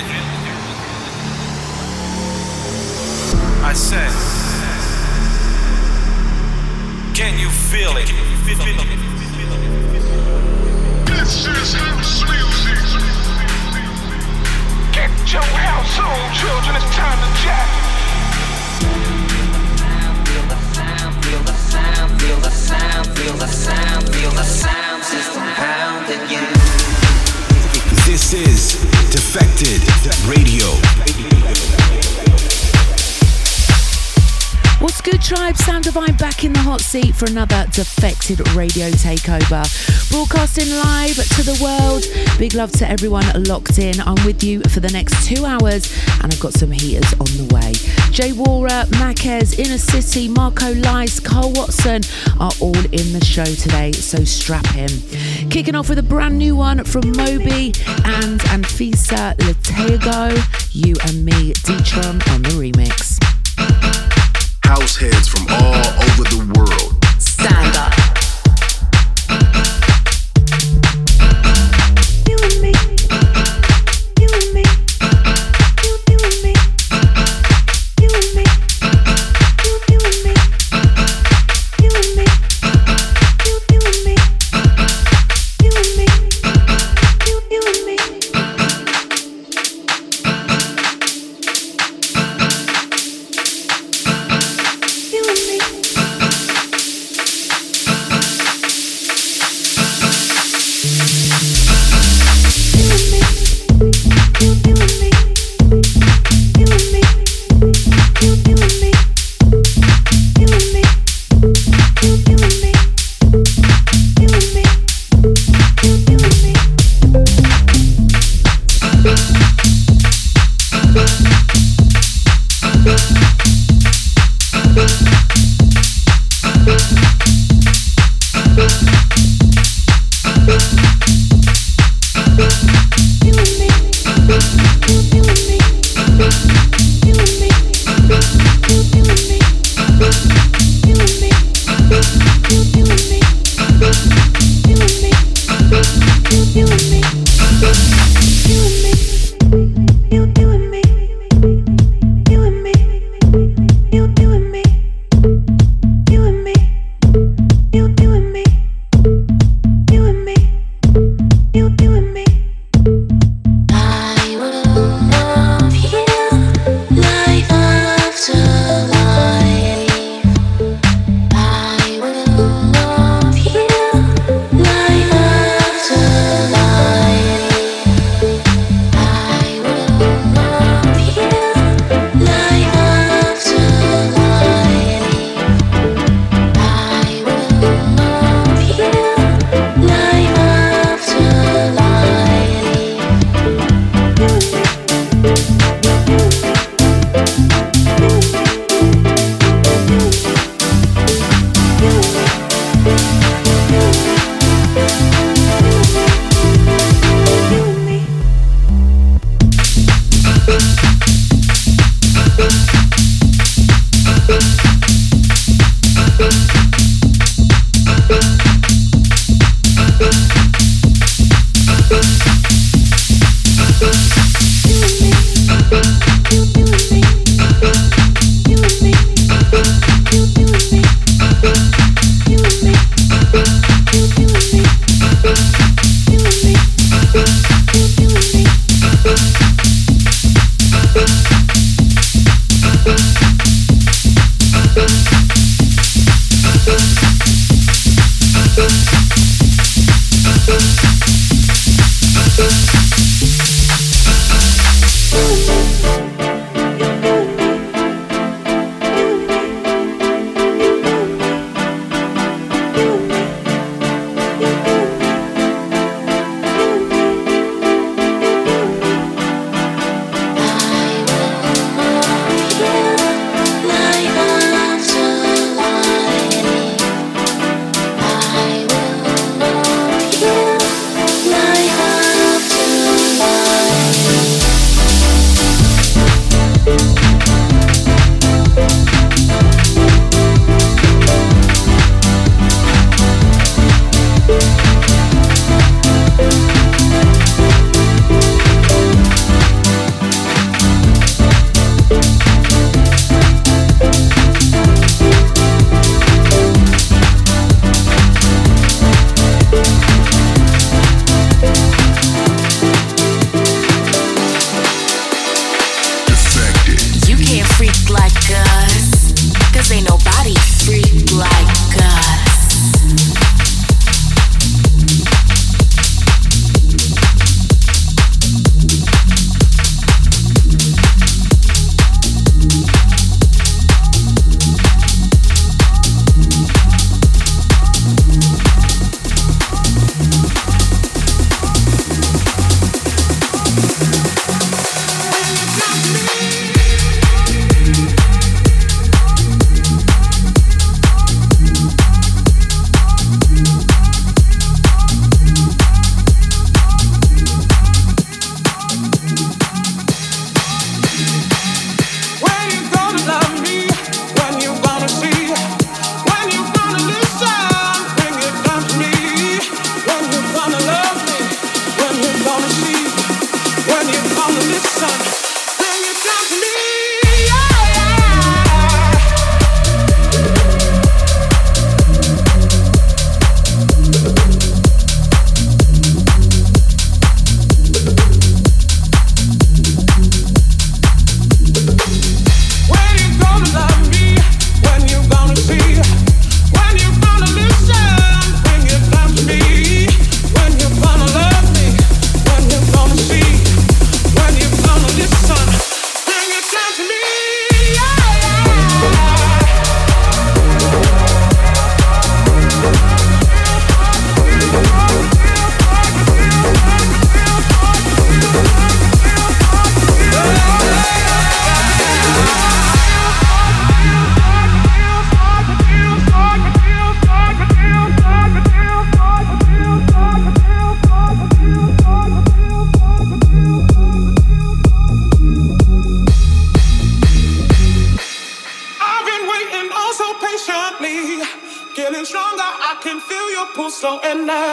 Давайте. Defected Radio. What's good, tribe? Sam Divine back in the hot seat for another Defected Radio takeover. Broadcasting live to the world. Big love to everyone locked in. I'm with you for the next two hours, and I've got some heaters on the way. J. Worra, Mackez, Inner City, Marco Lys, Carl Watson are all in the show today, so strap in. Kicking off with a brand new one from Moby and Anfisa Letyago, You and Me, Deetron on the remix. House heads from all over the world. Stand up.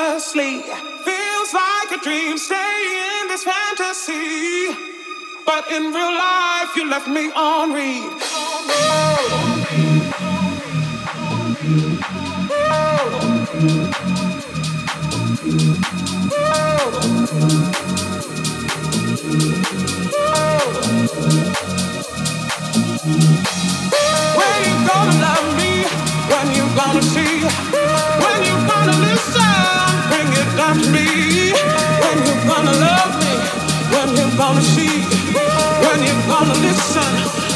Endlessly. Feels like a dream, stay in this fantasy. But in real life, you left me on read. When you gonna love me? When you gonna see? Me. When you gonna love me? When you gonna see? When you gonna listen?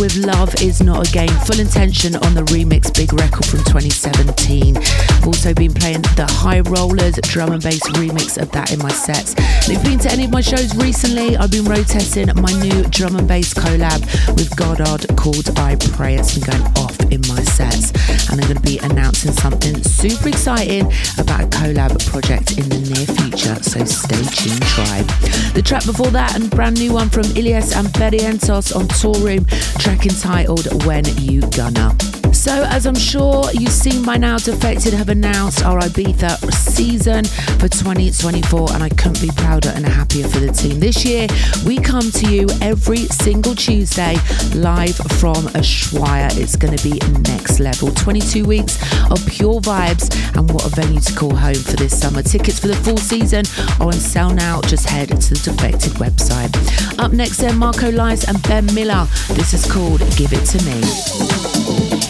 With Love Is Not a Game. Full intention on the remix Big Record from 2017. I've also been playing the High Rollers drum and bass remix of that in my sets. If you've been to any of my shows recently, I've been road testing my new drum and bass collab with Goddard called I Pray. It's been going off in my sets, and I'm going to be announcing something super exciting about a collab project in the near future. So stay tuned, tribe. The track before that, and brand new one from Illyus and Barrientos on Tour Room, track entitled When You Gonna. So, as I'm sure you've seen by now, Defected have announced our Ibiza season for 2024, and I couldn't be prouder and happier for the team. This year, we come to you every single Tuesday live from Ushuaia. It's going to be next level. 22 weeks of pure vibes, and what a venue to call home for this summer. Tickets for the full season are on sale now. Just head to the Defected website. Up next, then, Marco Lys and Ben Miller. This is called Give It to Me.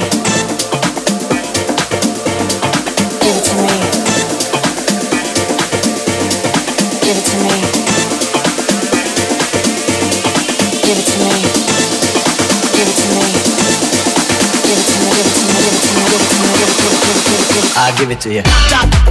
give it to you.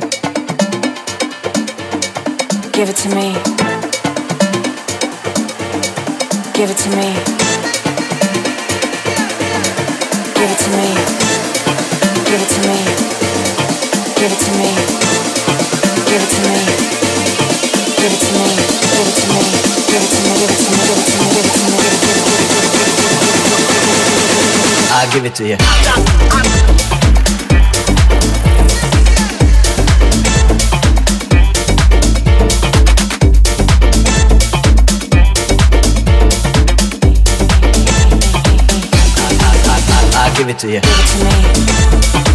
Give it to me. Give it to me. Give it to me. Give it to me. Give it to me. Give it to me. Give it to me. Give it to me. Give it to me. Give it to me. Give it to me. Give it to me. Give it to me. Give it to me. I'll give it to you. Give it to you. Give it to me.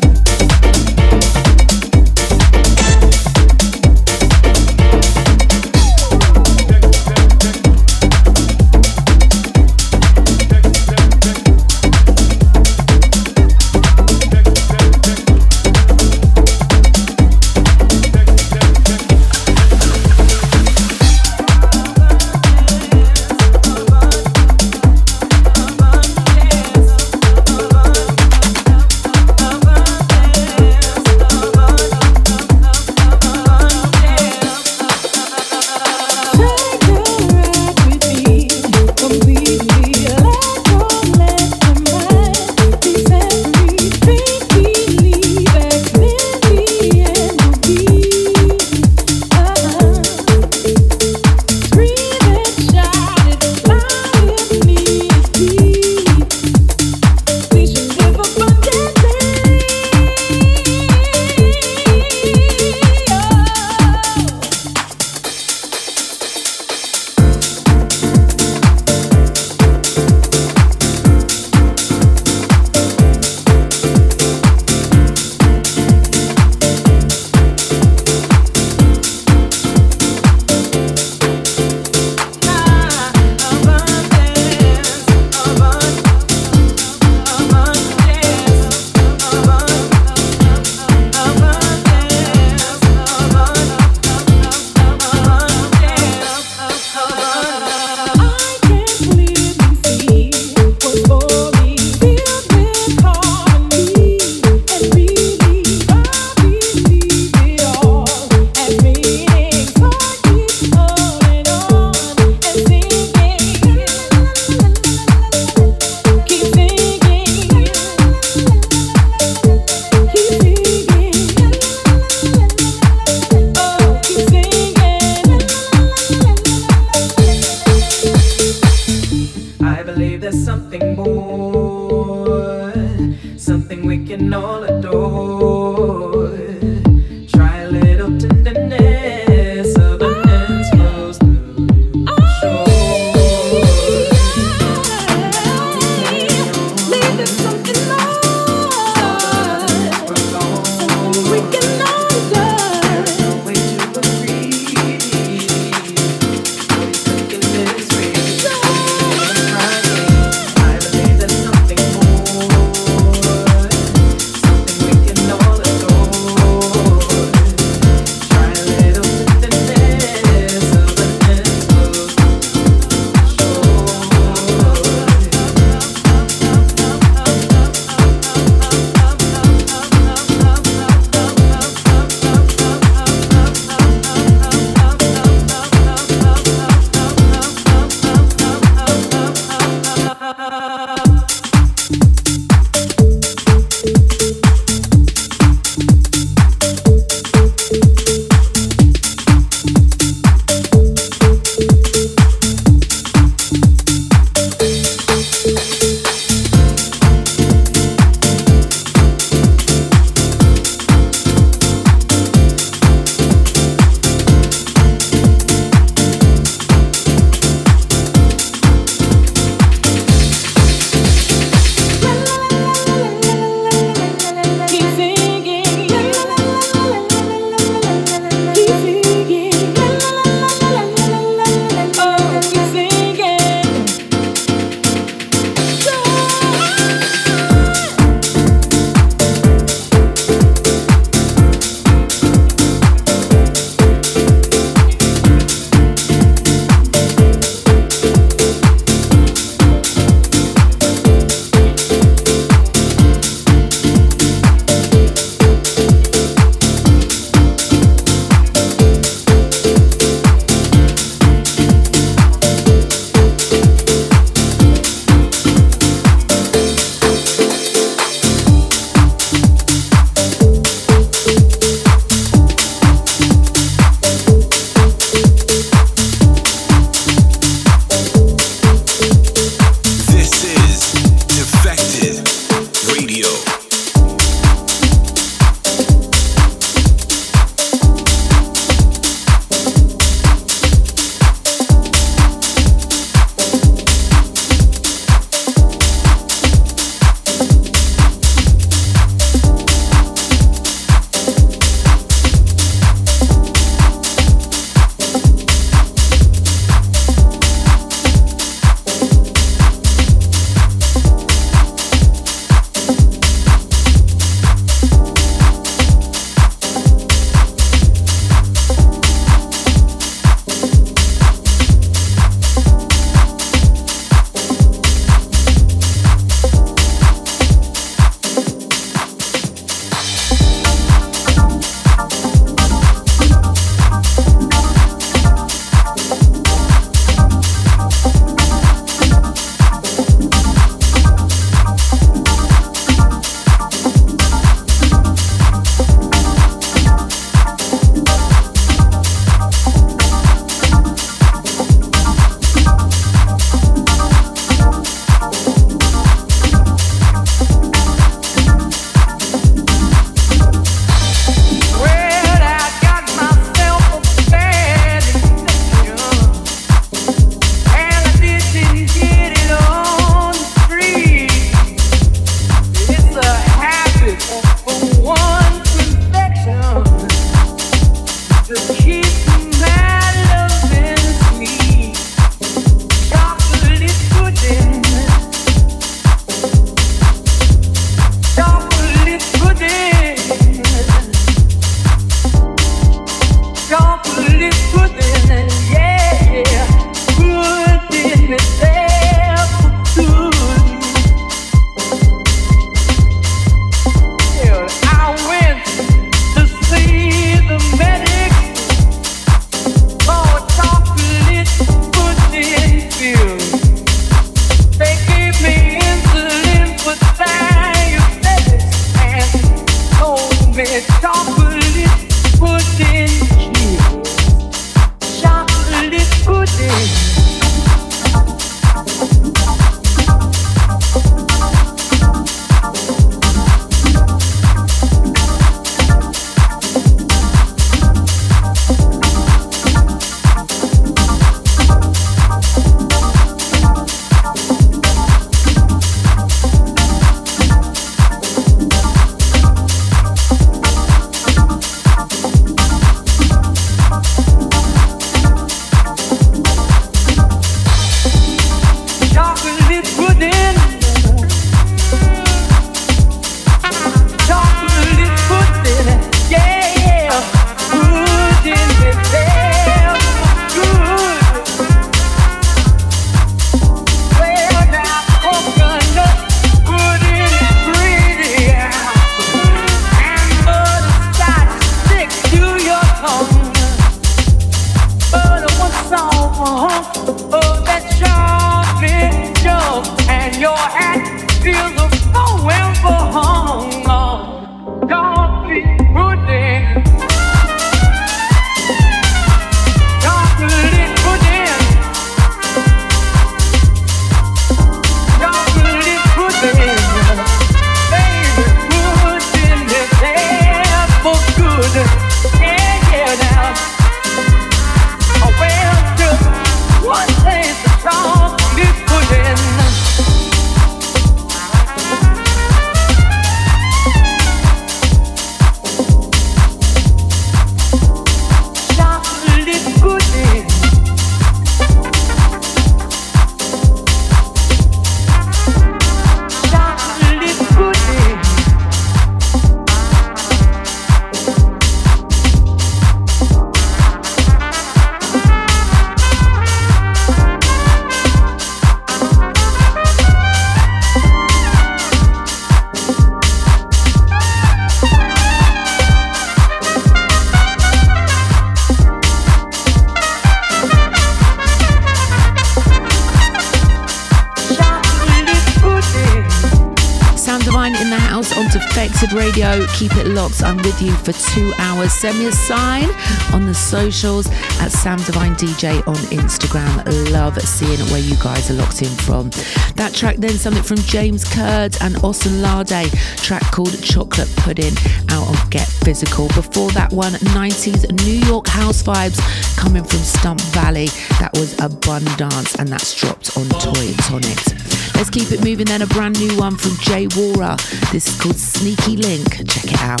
Keep it locked. I'm with you for two hours. Send me a sign on the socials at Sam Divine DJ on Instagram. Love seeing where you guys are locked in from. That track then something from James Curd and Osunlade, track called Chocolate Pudding out on Get Physical. Before that one, 90s New York house vibes coming from Stump Valley. That was A Bun Dance and that's dropped on Toy Tonic. Let's keep it moving then. A brand new one from J. Worra. This is called Sneaky Link. Check it out.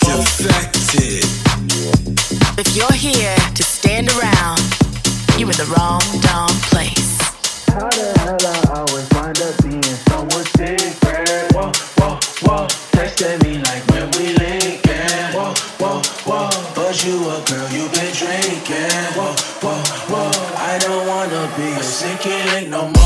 Defected. If you're here to stand around, you're in the wrong darn place. How the hell I always wind up being someone different? Whoa, whoa, whoa. Texting me like when we linkin'. Whoa, whoa, whoa. But you a girl, you been drinking. Whoa, whoa, whoa. I don't wanna be a sinking link no more.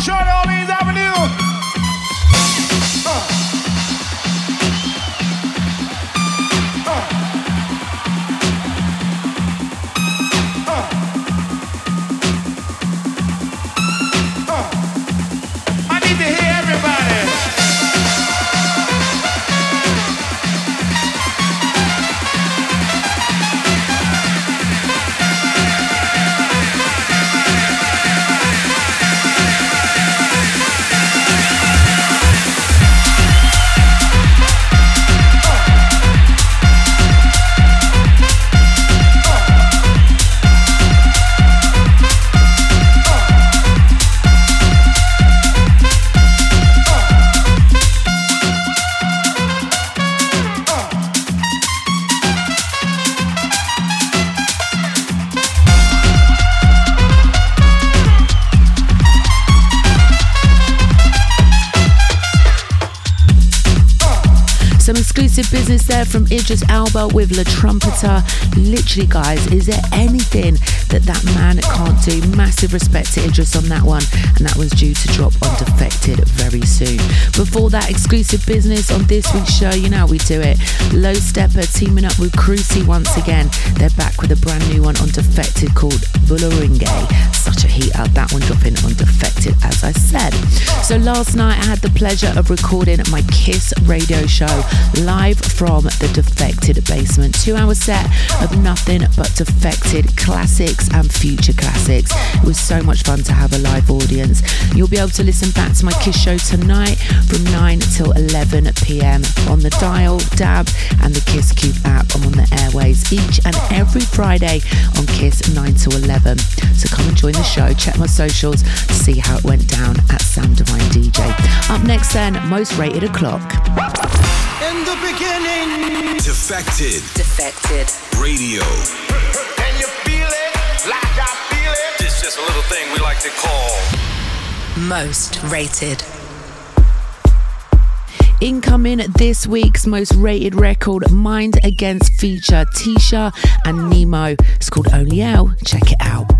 Trombone Short Idris Elba with La Trumpeta. Literally, guys, is there anything that that man can't do? Massive respect to Idris on that one, and that was due to drop on Defected very soon. Before that, exclusive business on this week's show, you know how we do it. Low Steppa teaming up with Crusy once again. They're back with a brand new one on Defected called Bullerengue. Such a heat up, that one dropping on Defected, as I said. So last night, I had the pleasure of recording my Kiss radio show live from the Defected basement. Two hour set of nothing but Defected classics and future classics. It was so much fun to have a live audience. You'll be able to listen back to my Kiss show tonight from 9 till 11 pm on the dial, DAB, and the Kiss Cube app. I'm on the airways each and every Friday on Kiss 9 to 11. So come and join the show. Check my socials to see how it went down at Sam Divine DJ. Up next, then, most rated o'clock. In the beginning, Defected Defected. Radio. Can you feel it? Like I feel it? It's just a little thing we like to call. Most rated. Incoming this week's most rated record, Mind Against feature Tisha and Nemo. It's called Only L. Check it out.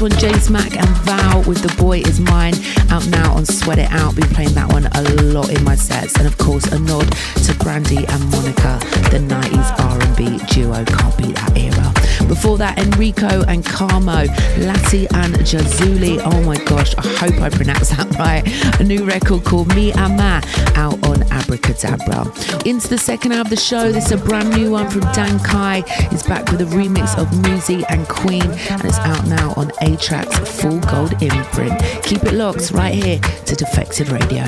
One, Jace Mack Into the second hour of the show, this is a brand new one from Dan Kai. He's back with a remix of Muzi and Queen, and it's out now on A Track's Fool's Gold imprint. Keep it locked right here to Defected Radio.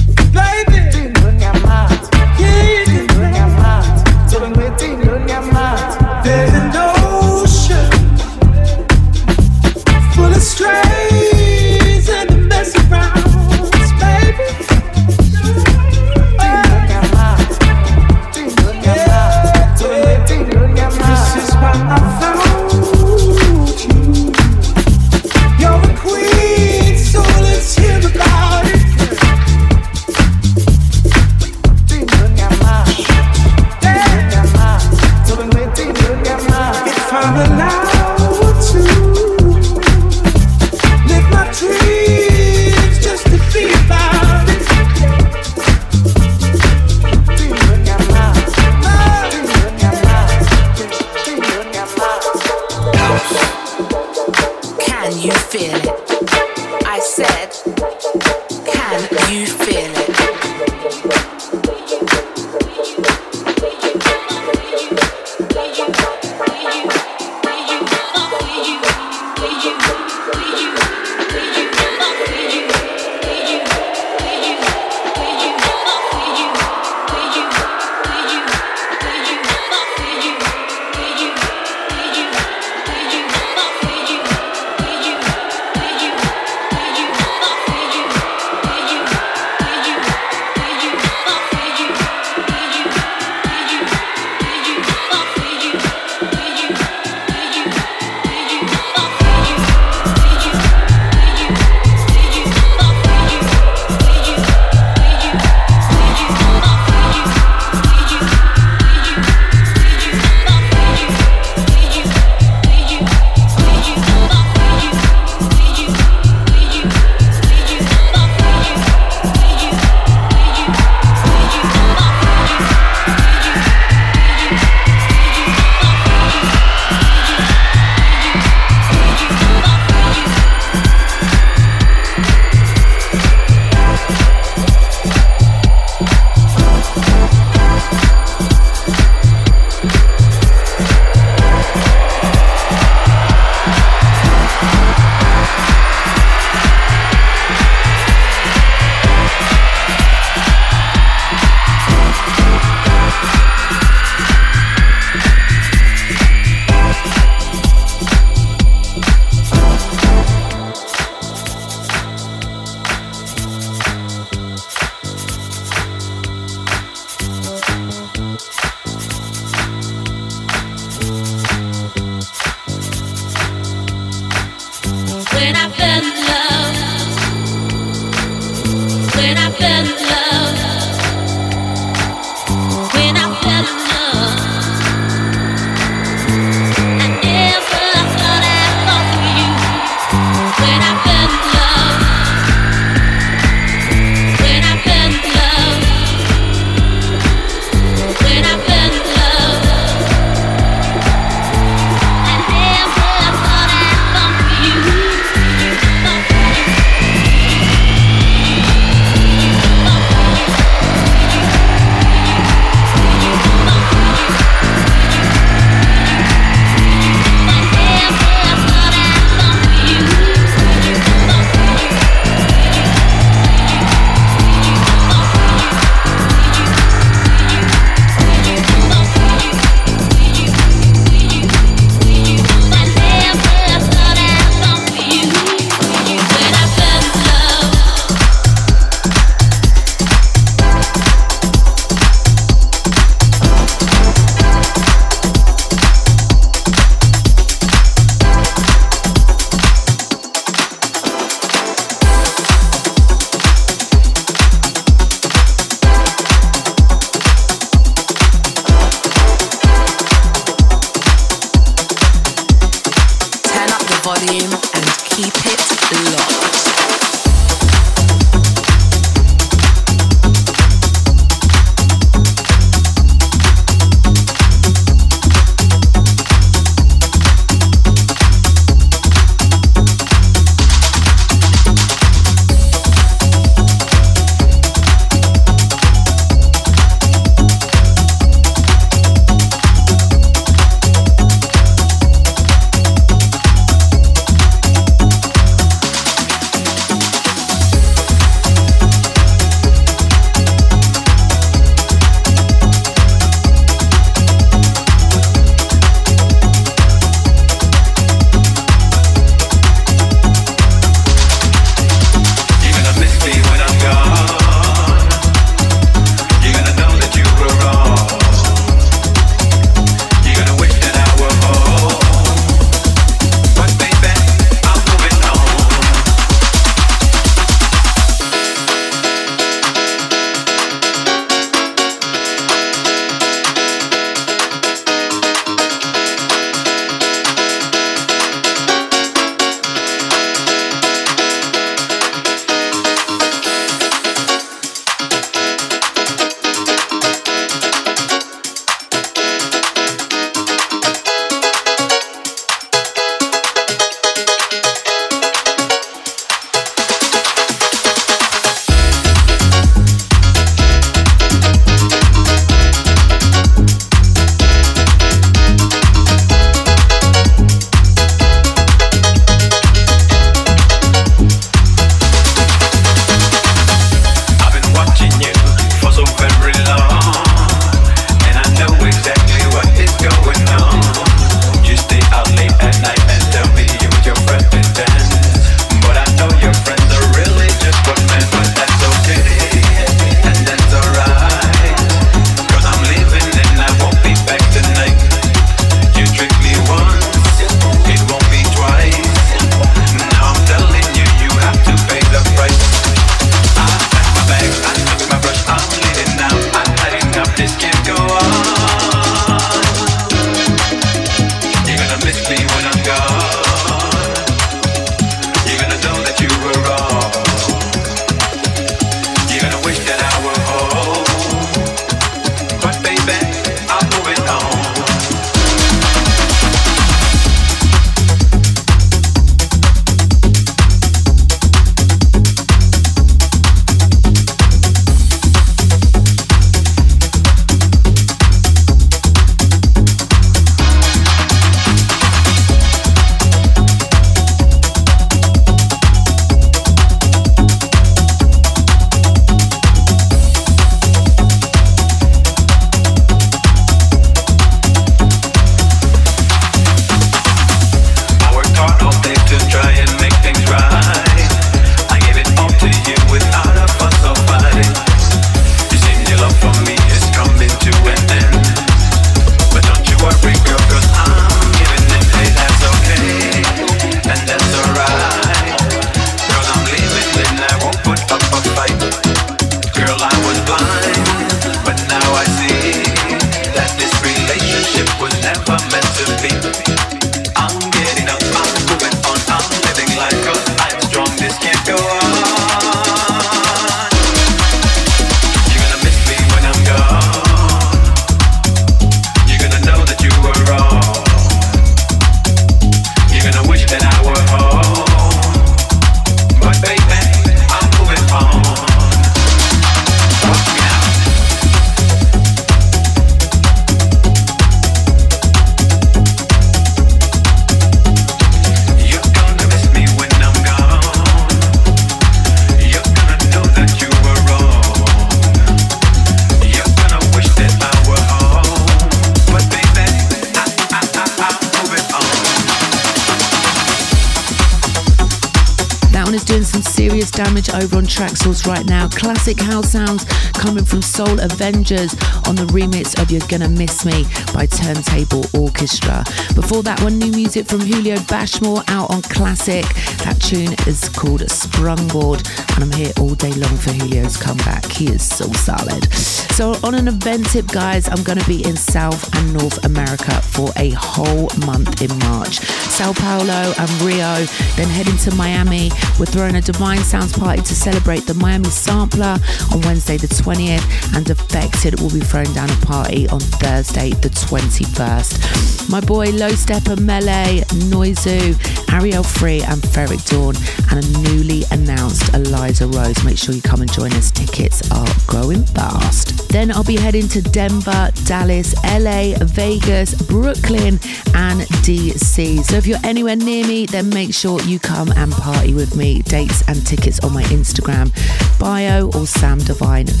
Over right now. Classic house sounds coming from Soul Avengers on the remix of You're Gonna Miss Me by Turntable Orchestra. Before that one, new music from Julio Bashmore out on Classic. That tune is called Sprungboard, and I'm here all day long for Julio's comeback. He is so solid. So on an event tip, guys, I'm going to be in South and North America for a whole month in March. Sao Paulo and Rio, then heading to Miami. We're throwing a Divine Sounds party to celebrate the Miami Sampler on Wednesday the 20th, and Defected will be throwing down a party on Thursday the 21st. My boy Low Steppa Melé, Noizu, Arielle Free, and Ferreck Dawn, and a newly announced Eliza Rose. Make sure you come and join us. Tickets are going fast. Then I'll be heading to Denver, Dallas, LA, Vegas, Brooklyn, and DC. So if you're anywhere near me, then make sure you come and party with me. Dates and tickets on my Instagram bio or samdivine.uk.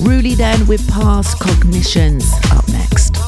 Ruli then with past cognitions up next.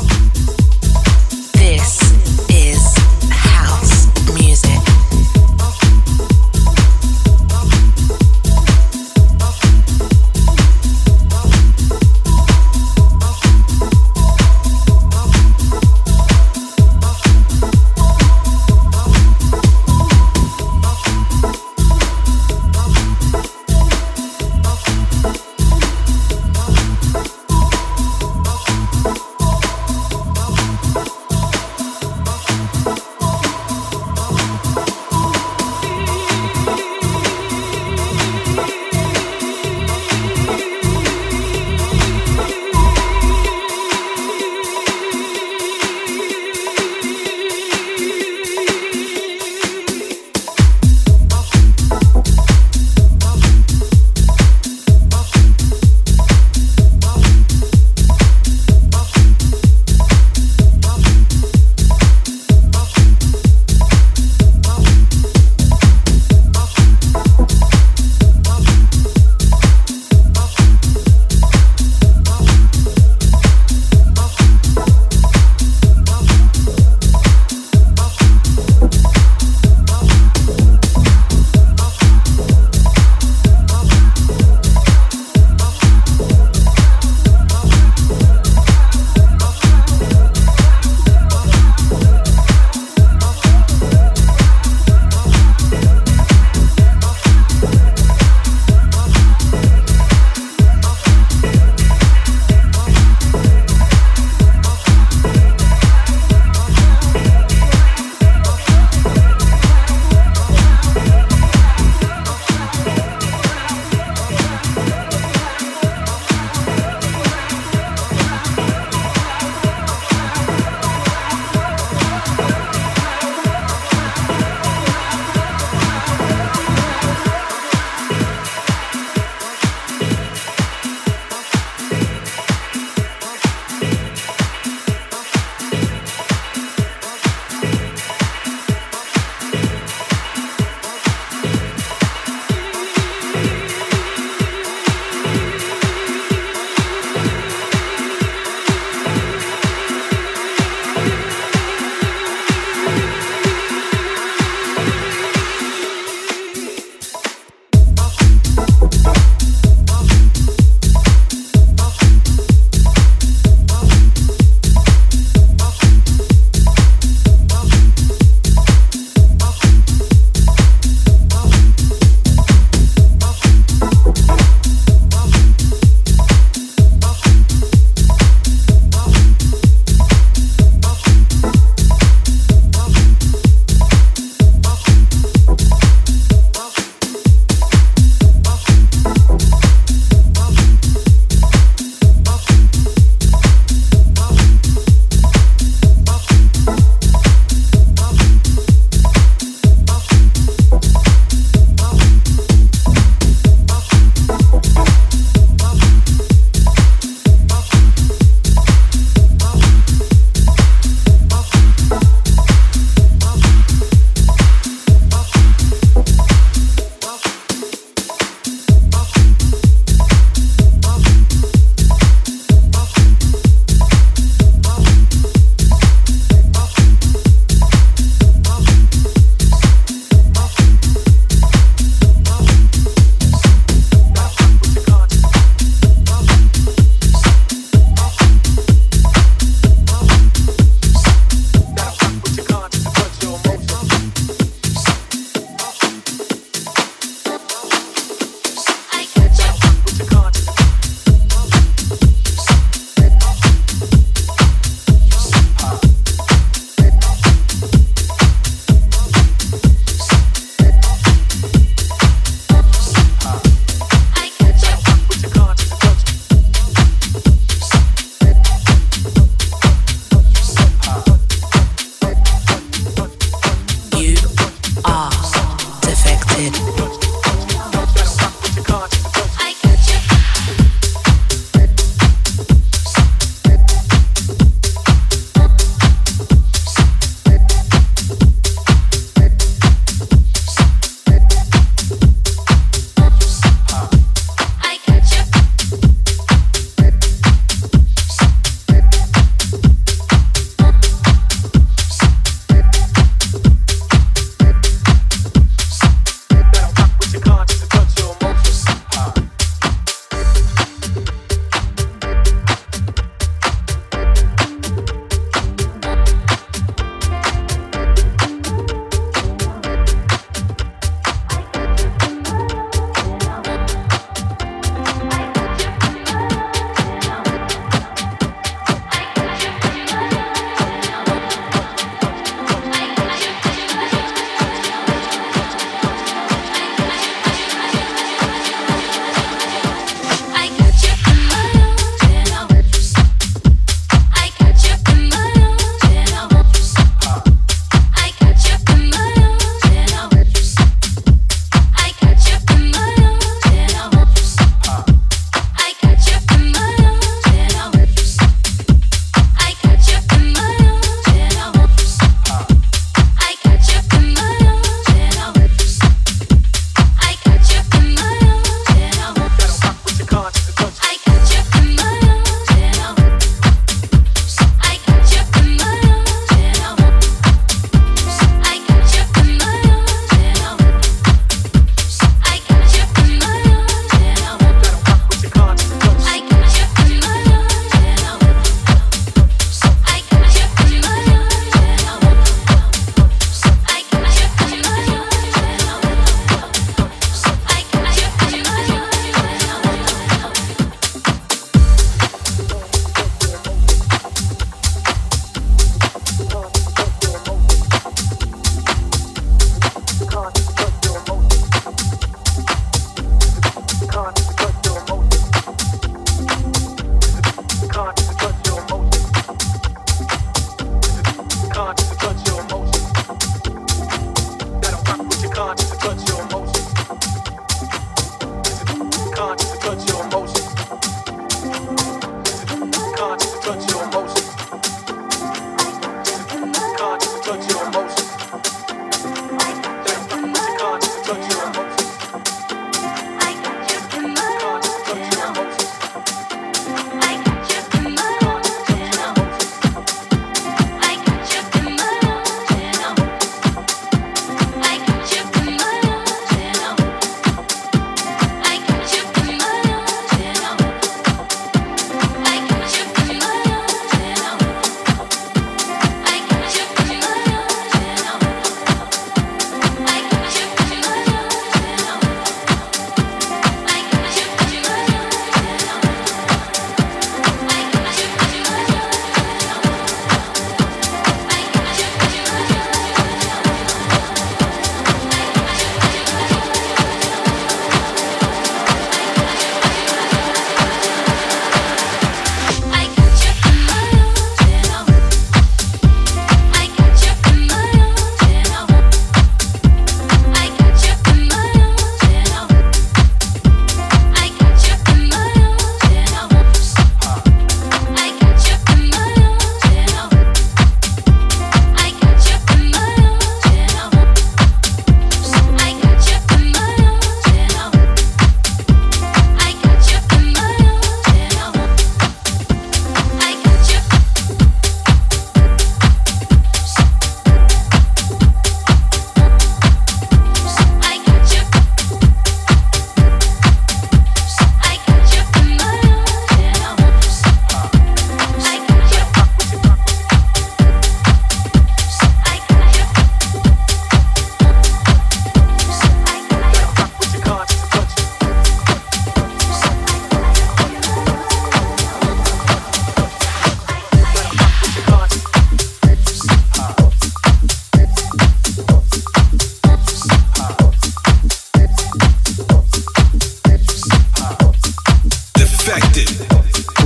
Defected.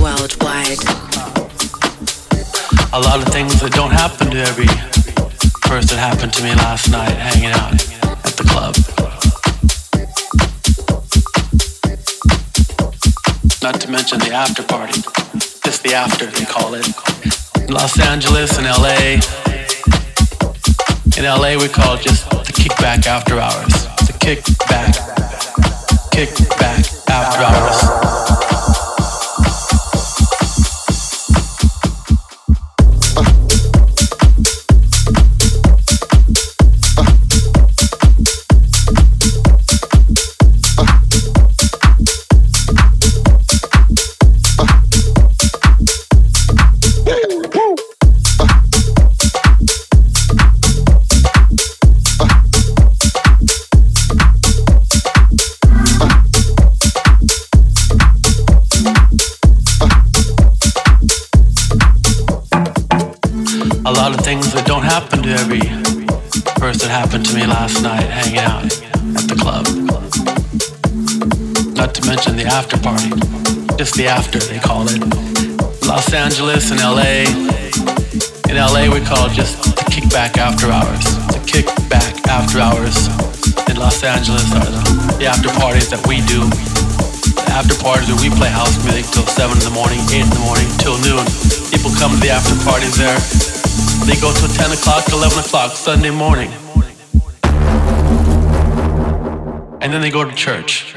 Worldwide. A lot of things that don't happen to every person happened to me last night hanging out at the club. Not to mention the after party. Just the after, they call it. In Los Angeles and LA. In LA, we call it just the kickback after hours. The a kickback, kickback after hours. Last night hanging out at the club. Not to mention the after party. Just the after, they call it. Los Angeles and LA. In LA, we call it just the kickback after hours. The kickback after hours in Los Angeles are the, the after parties that we do. The after parties where we play house music till 7 in the morning, 8 in the morning, till noon. People come to the after parties there. They go till 10 o'clock, 11 o'clock, Sunday morning. And then they go to church.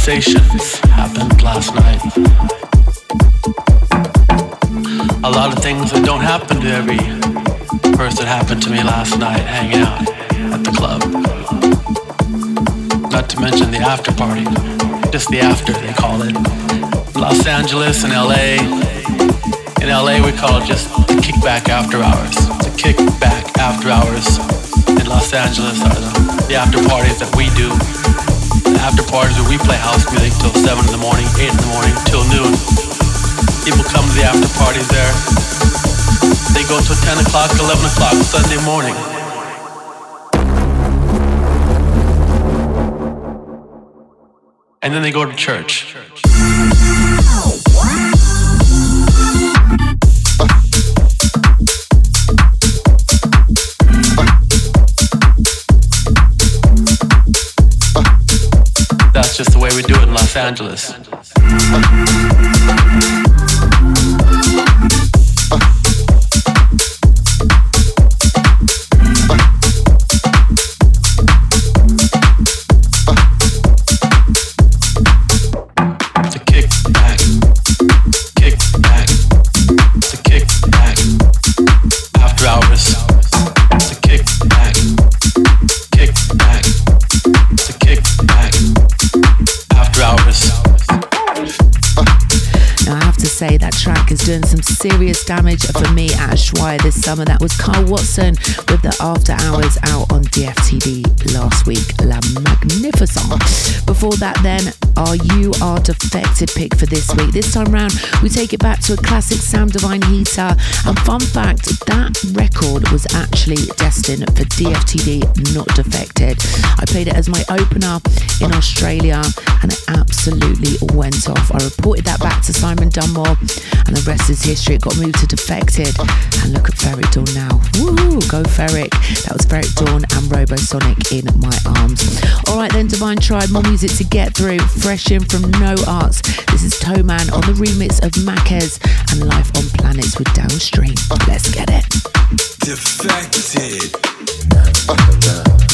Sensations happened last night. A lot of things that don't happen to every person happened to me last night hanging out at the club. Not to mention the after party. Just the after, they call it. Los Angeles and LA. In LA, we call it just the kickback after hours. The kickback after hours in Los Angeles are the, the after parties that we do. After parties where we play house music till 7 in the morning, 8 in the morning, till noon. People come to the after parties there. They go till 10 o'clock, 11 o'clock, Sunday morning. And then they go to church. Angeles. Damage for me at Ushuaia this summer. That was Carl Watson with the After Hours out on DFTD last week. La Magnificent. Before that, then, our You Are Defected pick for this week. This time round, we take it back to a classic Sam Divine heater. And fun fact, that record was actually destined for DFTD, not Defected. I played it as my opener in Australia and it absolutely went off. I reported that back to Simon Dunmore and the rest is history. It got moved to Defected. And look at Ferreck Dawn now. Woohoo! Go Ferreck. That was Ferreck Dawn and Robosonic in my arms. All right then, Divine Tribe, more music to get through. Fresh in from No Arts. This is Toman on the remix of Makez and Life on Planets with Downstream. Let's get it. Defected. Uh, uh.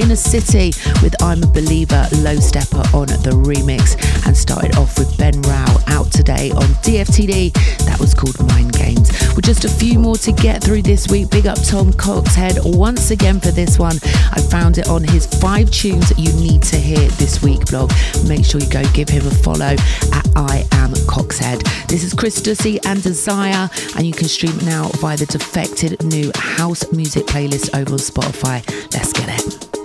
Inner City with I'm a Believer, Low Steppa on the remix, and started off with Ben Rao out today on DFTD. That was called Mind Games. With just a few more to get through this week, big up Tom Coxhead once again for this one. I found it on his five tunes you need to hear this week blog. Make sure you go give him a follow at I am Coxhead. This is Chris Dussy and Desire, and you can stream now via the defected new house music playlist over on Spotify. Let's get it.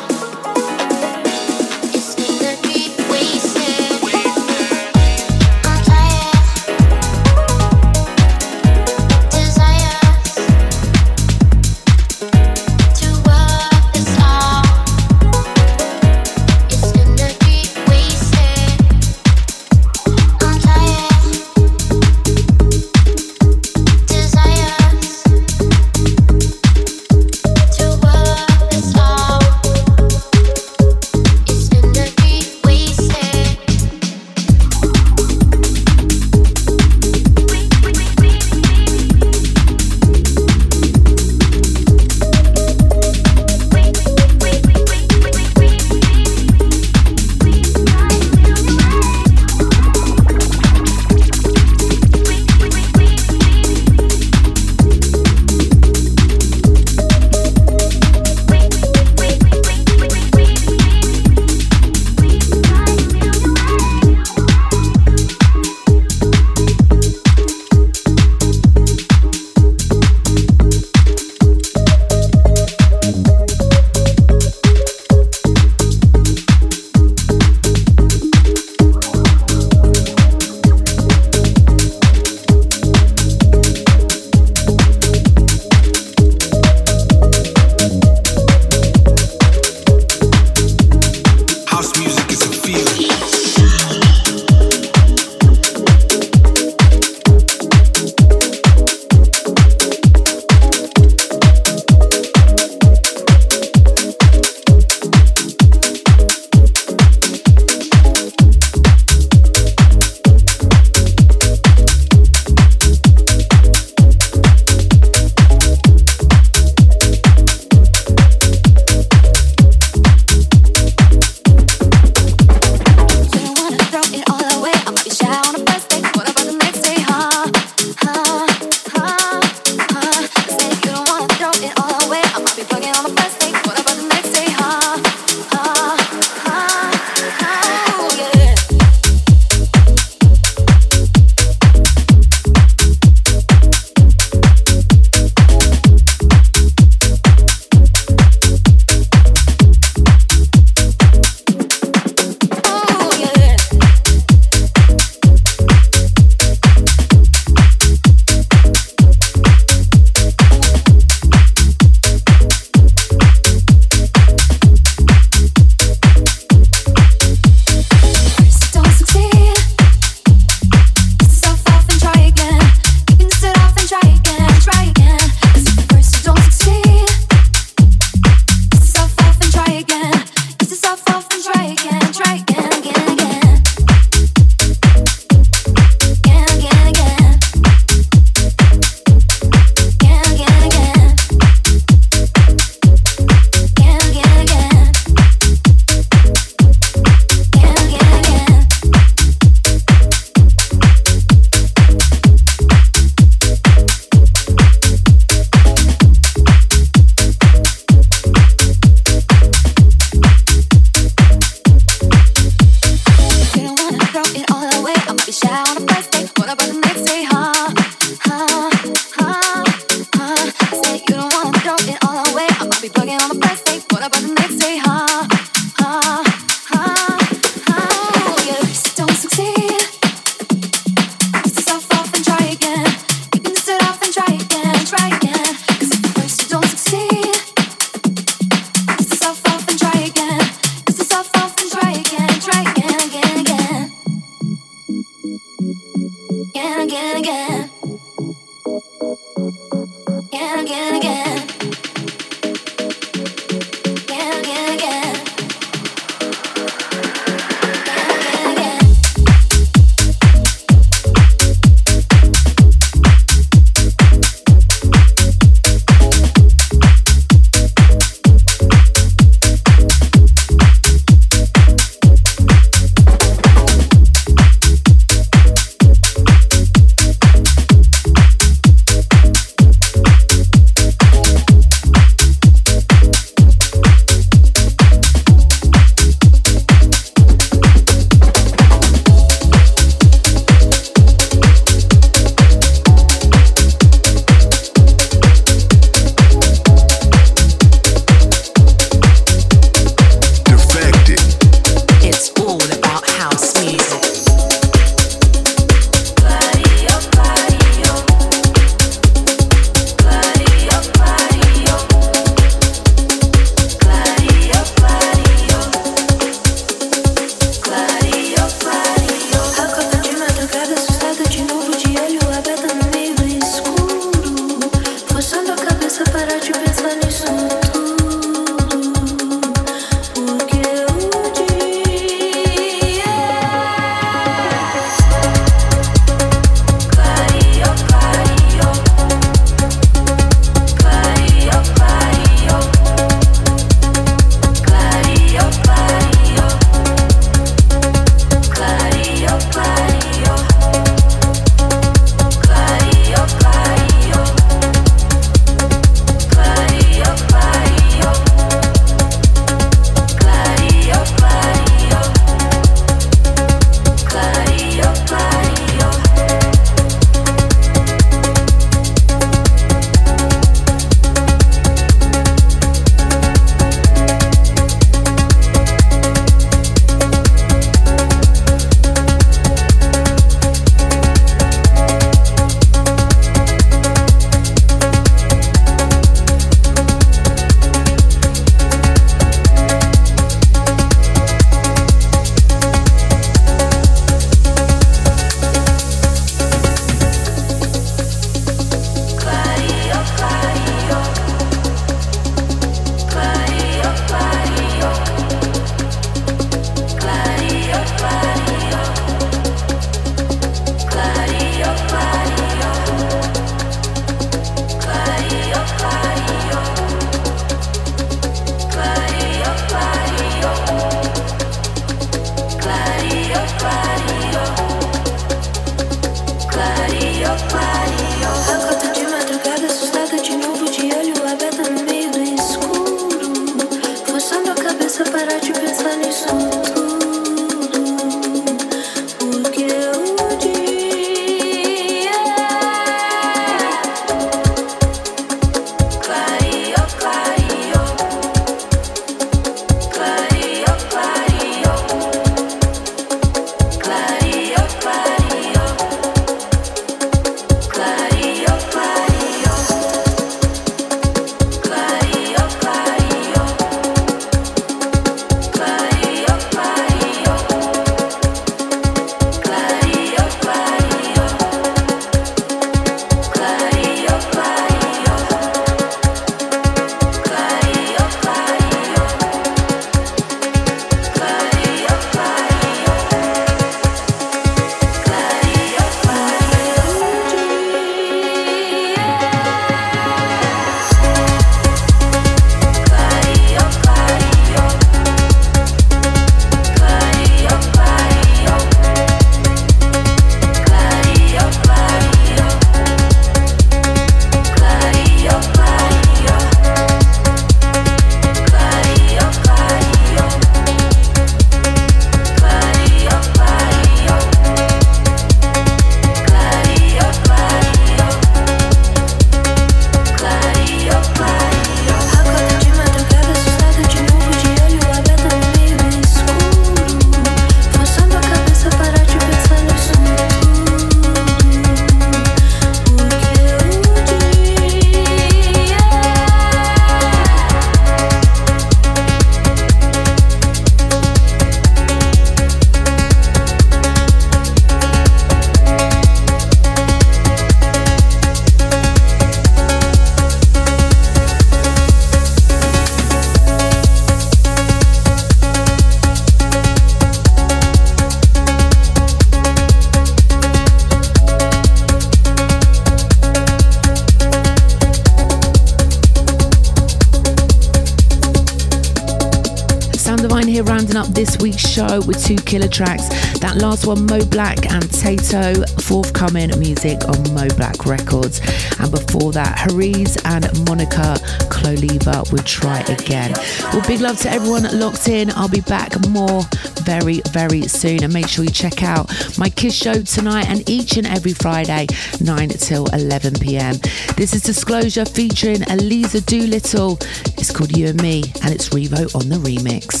Two killer tracks. That last one, Mo Black and Tato, forthcoming music on Mo Black Records. And before that, Hariz and Monica Cloliva with Try Again. Well, big love to everyone locked in. I'll be back more very, very soon. And make sure you check out my Kiss show tonight and each and every Friday, 9 till 11 pm. This is Disclosure featuring Eliza Doolittle. It's called You and Me, and it's Revo on the remix.